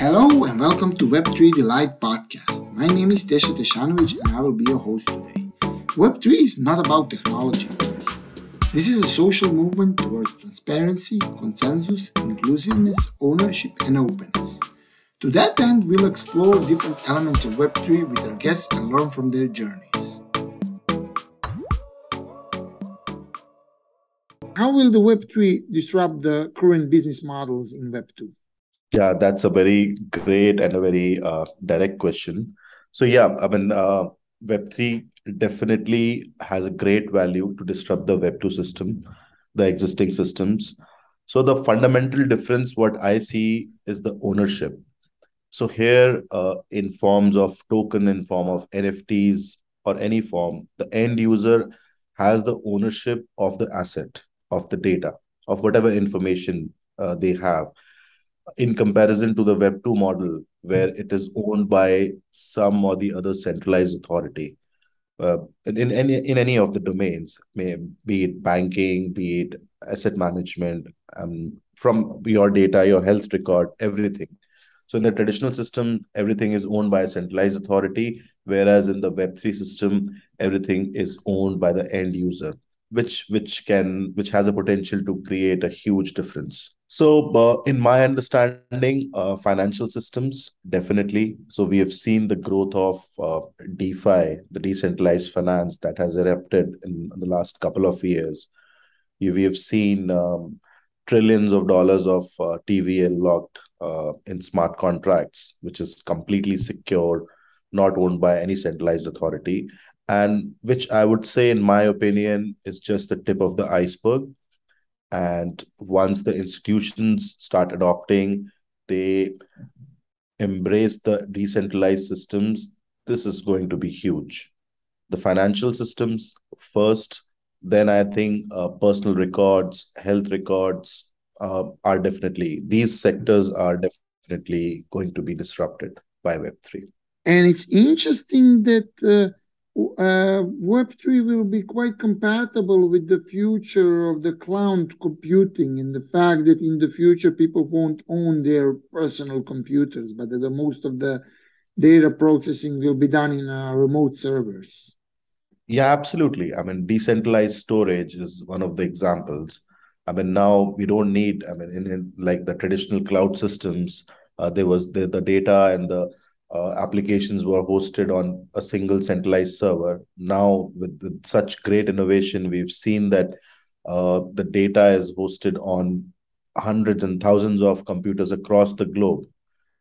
Hello and welcome to Web3 Delight podcast. My name is Tesha Teshanovic and I will be your host today. Web3 is not about technology. This is a social movement towards transparency, consensus, inclusiveness, ownership, and openness. To that end, we'll explore different elements of Web3 with our guests and learn from their journeys. How will the Web3 disrupt the current business models in Web2? Yeah, that's a very great and a very uh, direct question. So, yeah, I mean, uh, Web3 definitely has a great value to disrupt the Web2 system, the existing systems. So, the fundamental difference, what I see, is the ownership. So, here, uh, in forms of token, in form of NFTs or any form, the end user has the ownership of the asset, of the data, of whatever information uh, they have in comparison to the Web 2 model, where it is owned by some or the other centralized authority. Uh, in any in any of the domains, may be it banking, be it asset management, um, from your data, your health record, everything. So in the traditional system, everything is owned by a centralized authority, whereas in the Web3 system, everything is owned by the end user, which which can which has a potential to create a huge difference. So, uh, in my understanding, uh, financial systems definitely. So, we have seen the growth of uh, DeFi, the decentralized finance that has erupted in, in the last couple of years. We have seen um, trillions of dollars of uh, TVL locked uh, in smart contracts, which is completely secure, not owned by any centralized authority, and which I would say, in my opinion, is just the tip of the iceberg. And once the institutions start adopting they embrace the decentralized systems this is going to be huge. The financial systems first then i think uh, personal records health records uh, are definitely these sectors are definitely going to be disrupted by web3 and it's interesting that uh, uh, Web3 will be quite compatible with the future of the cloud computing and the fact that in the future people won't own their personal computers, but that most of the data processing will be done in uh, remote servers. Yeah, absolutely. I mean, decentralized storage is one of the examples. I mean, now we don't need, I mean, in, in like the traditional cloud systems, uh, there was the, the data and the uh, applications were hosted on a single centralized server. Now, with, with such great innovation, we've seen that uh, the data is hosted on hundreds and thousands of computers across the globe,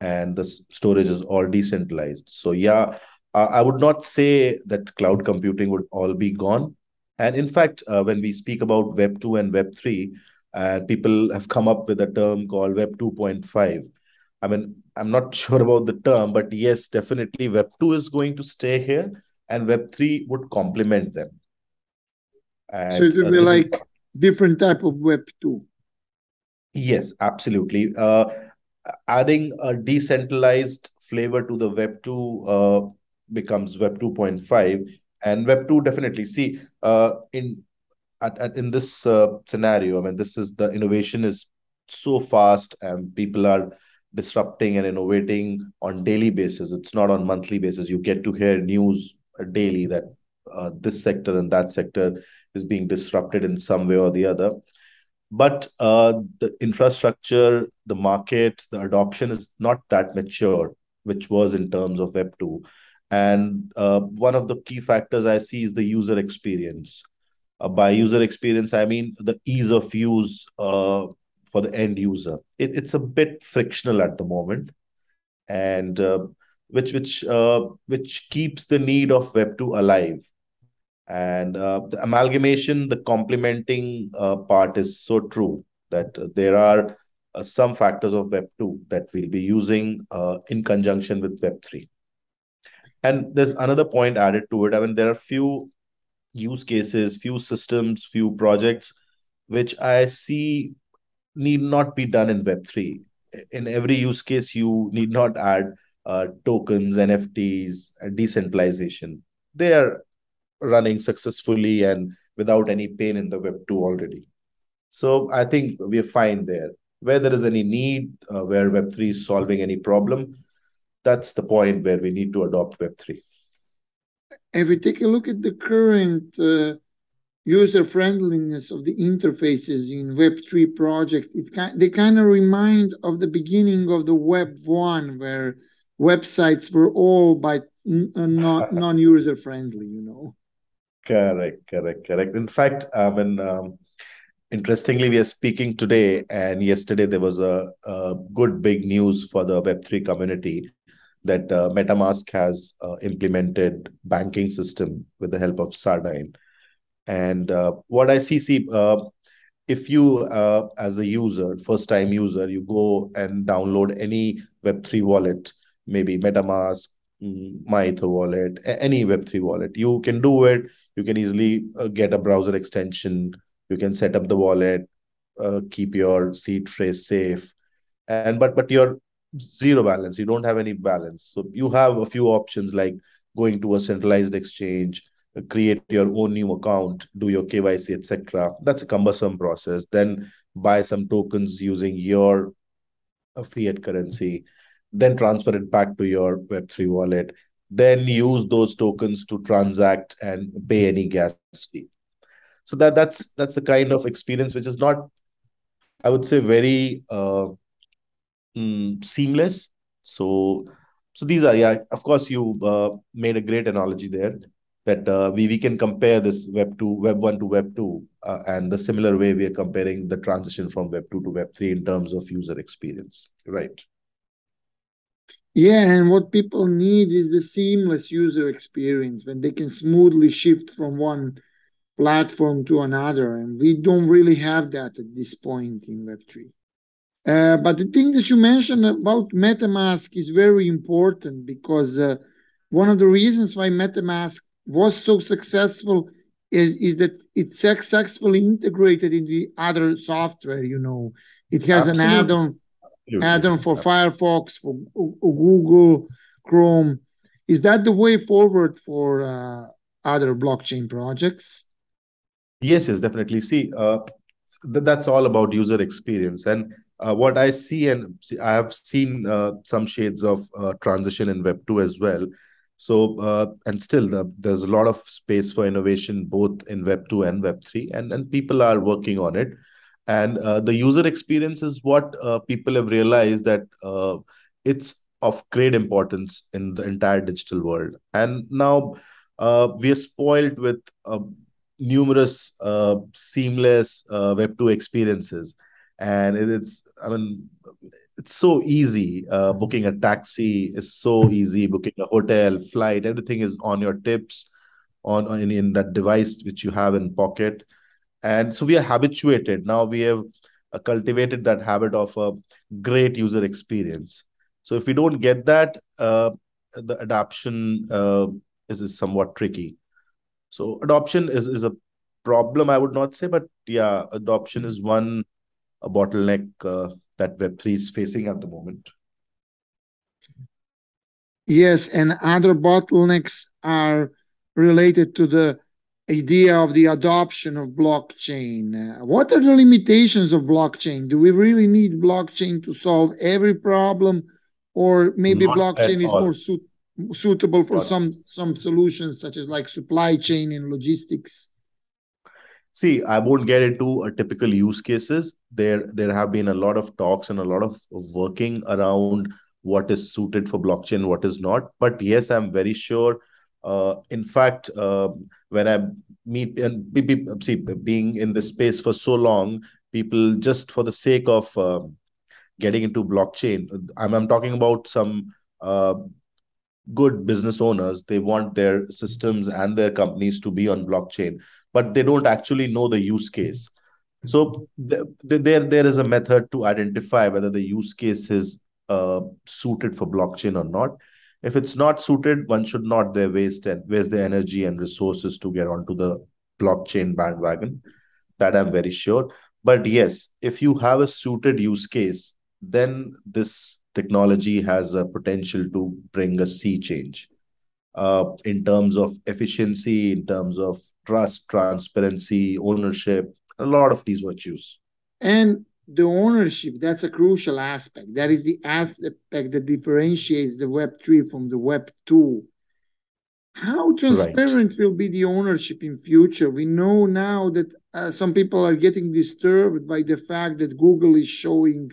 and the storage is all decentralized. So, yeah, uh, I would not say that cloud computing would all be gone. And in fact, uh, when we speak about Web 2 and Web 3, uh, people have come up with a term called Web 2.5 I mean, I'm not sure about the term, but yes, definitely Web 2 is going to stay here and Web 3 would complement them. And, so it will uh, be like is... different type of Web 2. Yes, absolutely. Uh, adding a decentralized flavor to the Web 2 uh, becomes Web 2.5 and Web 2 definitely. See, uh, in at, at, in this uh, scenario, I mean, this is the innovation is so fast and people are disrupting and innovating on daily basis. It's not on monthly basis. You get to hear news daily that uh, this sector and that sector is being disrupted in some way or the other. But uh, the infrastructure the market the adoption is not that mature which was in terms of web 2 and uh, one of the key factors i see is the user experience. Uh, by user experience i mean the ease of use uh, for the end user. It, it's a bit frictional at the moment, and uh, which which uh, which keeps the need of Web two alive. And uh, the amalgamation, the complementing uh, part is so true that there are uh, some factors of Web two that we'll be using uh, in conjunction with Web three. And there's another point added to it. I mean, there are few use cases, few systems, few projects which I see need not be done in Web3. In every use case, you need not add uh, tokens, NFTs, decentralization. They are running successfully and without any pain in the Web2 already. So I think we're fine there. where there is any need, uh, where Web3 is solving any problem, that's the point where we need to adopt Web3. If we take a look at the current uh, user friendliness of the interfaces in Web3 project, it they kind of remind of the beginning of the Web 1, where websites were all by uh, not non-user friendly, you know. Correct, correct, correct. In fact, I mean, um, interestingly, we are speaking today, and yesterday there was a, a good big news for the Web3 community that uh, MetaMask has uh, implemented banking system with the help of Sardine. And uh, what I see, see, uh, if you uh, as a user, first time user, you go and download any Web3 wallet, maybe MetaMask, mm, MyEther wallet, any Web3 wallet, you can do it. You can easily uh, get a browser extension. You can set up the wallet, keep your seed phrase safe, and but but your zero balance you don't have any balance so you have a few options like going to a centralized exchange create your own new account do your kyc etc that's a cumbersome process then buy some tokens using your uh, fiat currency then transfer it back to your web3 wallet then use those tokens to transact and pay any gas fee so that that's that's the kind of experience which is not i would say very uh, mm, seamless. So, so these are yeah. Of course, you uh, made a great analogy there that uh, we we can compare this Web two, Web one to Web two, uh, and the similar way we are comparing the transition from Web two to Web three in terms of user experience, right? Yeah, and what people need is the seamless user experience when they can smoothly shift from one platform to another, and we don't really have that at this point in Web three. Uh, but the thing that you mentioned about MetaMask is very important because uh, one of the reasons why MetaMask was so successful is, is that it's successfully integrated in the other software. You know, it has Absolutely. an add-on add-on for Firefox, for Google Chrome. Is that the way forward for uh, other blockchain projects? Yes, yes, definitely. See, uh, that's all about user experience and uh, what I see, and see, I have seen uh, some shades of uh, transition in Web two as well. So, uh, and still, the, there's a lot of space for innovation both in Web two and Web three, and and people are working on it. And uh, the user experience is what uh, people have realized that it's of great importance in the entire digital world. And now we are spoiled with numerous seamless Web two experiences and it's i mean it's so easy uh, booking a taxi is so easy booking a hotel flight everything is on your tips on in, in that device which you have in pocket. And so we are habituated. Now we have uh, cultivated that habit of a great user experience. So if we don't get that uh, the adoption uh, is, is somewhat tricky. So adoption is, is a problem i would not say but yeah adoption is one a bottleneck uh, that Web3 is facing at the moment. Yes, and other bottlenecks are related to the idea of the adoption of blockchain. What are the limitations of blockchain? Do we really need blockchain to solve every problem, or maybe Not blockchain is more suit, suitable for some some solutions, such as like supply chain and logistics? See, I won't get into a typical use cases. There, there have been a lot of talks and a lot of working around what is suited for blockchain, what is not. But yes, I'm very sure. Uh, in fact, uh, when I meet and be, be, see, being in the space for so long, people just for the sake of uh, getting into blockchain, I'm, I'm talking about some uh, good business owners. They want their systems and their companies to be on blockchain but they don't actually know the use case. So th- th- there there is a method to identify whether the use case is uh, suited for blockchain or not. If it's not suited one should not there waste and waste the energy and resources to get onto the blockchain bandwagon. That i'm very sure. But yes if you have a suited use case then this technology has a potential to bring a sea change uh, in terms of efficiency, in terms of trust, transparency, ownership, a lot of these virtues. And the ownership, that's a crucial aspect. That is the aspect that differentiates the Web3 from the Web2. How transparent right. will be the ownership in future? We know now that uh, some people are getting disturbed by the fact that Google is showing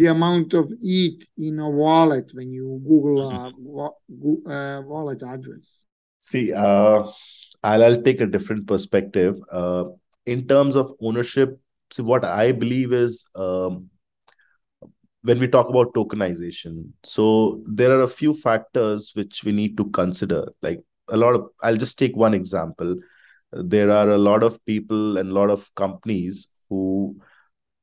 the amount of ETH in a wallet when you Google a mm-hmm. uh, wallet address. See, uh, I'll, I'll take a different perspective. Uh, in terms of ownership, see, what I believe is um, when we talk about tokenization, so there are a few factors which we need to consider. Like a lot of, I'll just take one example. There are a lot of people and a lot of companies who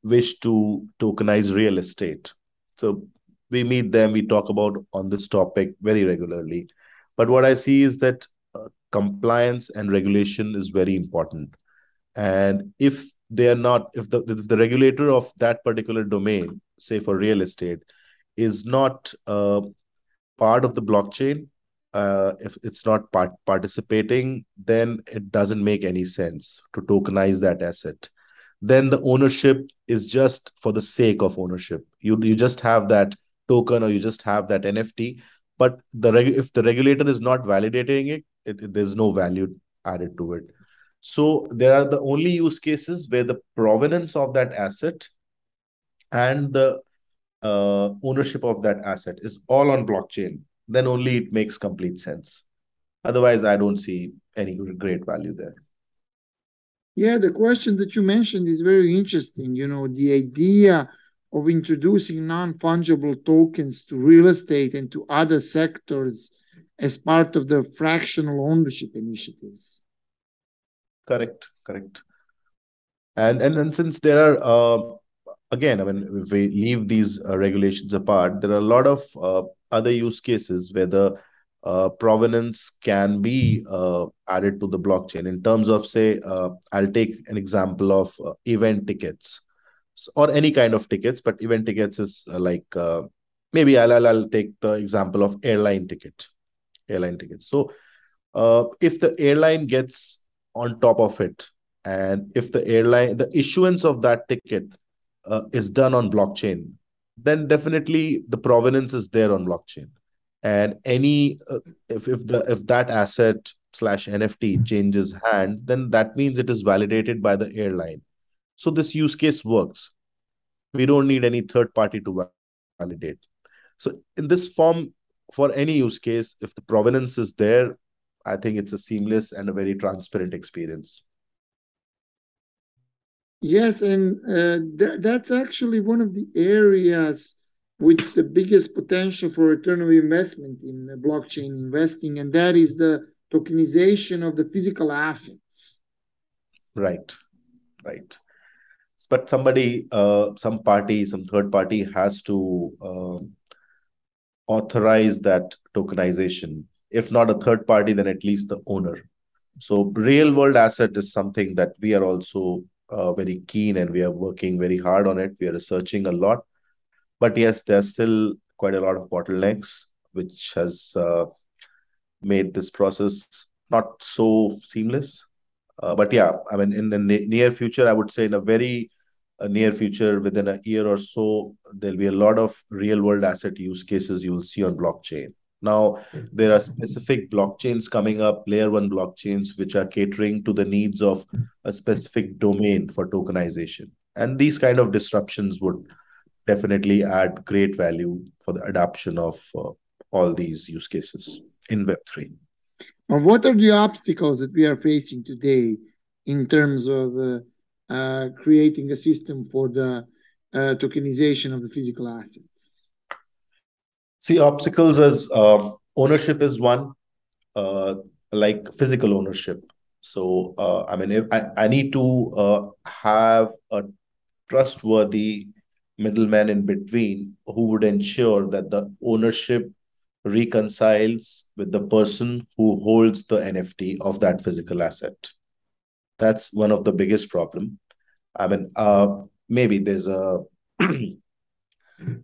wish to tokenize real estate. So we meet them, we talk about on this topic very regularly. But what I see is that uh, compliance and regulation is very important. And if they are not, if the, if the regulator of that particular domain, say for real estate, is not uh, part of the blockchain, uh, if it's not part- participating, then it doesn't make any sense to tokenize that asset. Then the ownership is just for the sake of ownership. You you just have that token or you just have that NFT, but the reg- if the regulator is not validating it, it, it, there's no value added to it. So there are the only use cases where the provenance of that asset and the uh, ownership of that asset is all on blockchain. Then only it makes complete sense. Otherwise, I don't see any great value there. Yeah, the question that you mentioned is very interesting. You know, the idea of introducing non-fungible tokens to real estate and to other sectors as part of the fractional ownership initiatives. Correct, correct. And and then since there are uh, again, I mean, if we leave these uh, regulations apart, there are a lot of uh, other use cases where the uh, provenance can be uh, added to the blockchain. In terms of say uh, i'll take an example of uh, event tickets or any kind of tickets but event tickets is uh, like maybe I'll, I'll, I'll take the example of airline ticket airline tickets. So if the airline gets on top of it and if the airline the issuance of that ticket is done on blockchain then definitely the provenance is there on blockchain and any uh, if if the if that asset slash nft changes hands then that means it is validated by the airline. So this use case works. We don't need any third party to validate. So in this form for any use case if the provenance is there i think it's a seamless and a very transparent experience. Yes and uh, th- that's actually one of the areas with the biggest potential for return of investment in blockchain investing, and that is the tokenization of the physical assets. Right, right. But somebody, uh, some party, some third party has to uh, authorize that tokenization. If not a third party, then at least the owner. So, real world asset is something that we are also uh, very keen and we are working very hard on it. We are researching a lot but yes, there's still quite a lot of bottlenecks, which has uh, made this process not so seamless. Uh, but yeah, I mean, in the near future, I would say in a very uh, near future, within a year or so, there'll be a lot of real world asset use cases you will see on blockchain. Now, there are specific blockchains coming up, layer one blockchains, which are catering to the needs of a specific domain for tokenization. And these kind of disruptions would definitely add great value for the adoption of uh, all these use cases in Web3. And what are the obstacles that we are facing today in terms of uh, uh, creating a system for the uh, tokenization of the physical assets? See, obstacles as um, ownership is one, uh, like physical ownership. So, uh, I mean, if I, I need to have a trustworthy middleman in between who would ensure that the ownership reconciles with the person who holds the NFT of that physical asset. That's one of the biggest problem. I mean, uh, maybe there's a.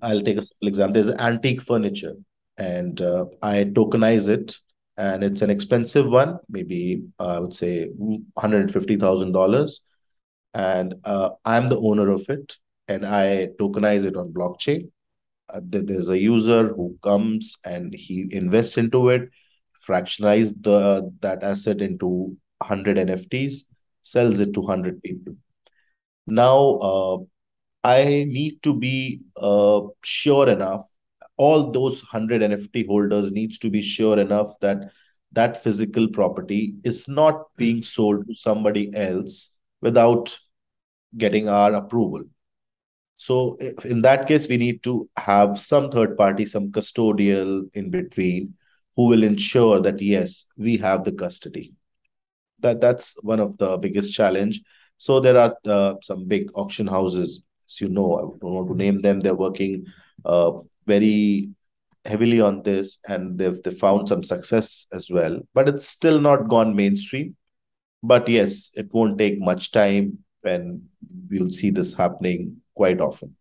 I'll take a simple example. There's antique furniture, and uh, I tokenize it, and it's an expensive one. Maybe uh, I would say one hundred fifty thousand dollars, and uh, I'm the owner of it and I tokenize it on blockchain. Uh, there's a user who comes and he invests into it, fractionalize the that asset into 100 NFTs, sells it to 100 people. Now, uh, I need to be uh, sure enough. All those 100 NFT holders needs to be sure enough that that physical property is not being sold to somebody else without getting our approval. So in that case, we need to have some third party, some custodial in between who will ensure that, yes, we have the custody. That That's one of the biggest challenge. So there are uh, some big auction houses, as you know, I don't want to name them. They're working uh, very heavily on this and they've they found some success as well. But it's still not gone mainstream. But yes, it won't take much time when we'll see this happening quite often.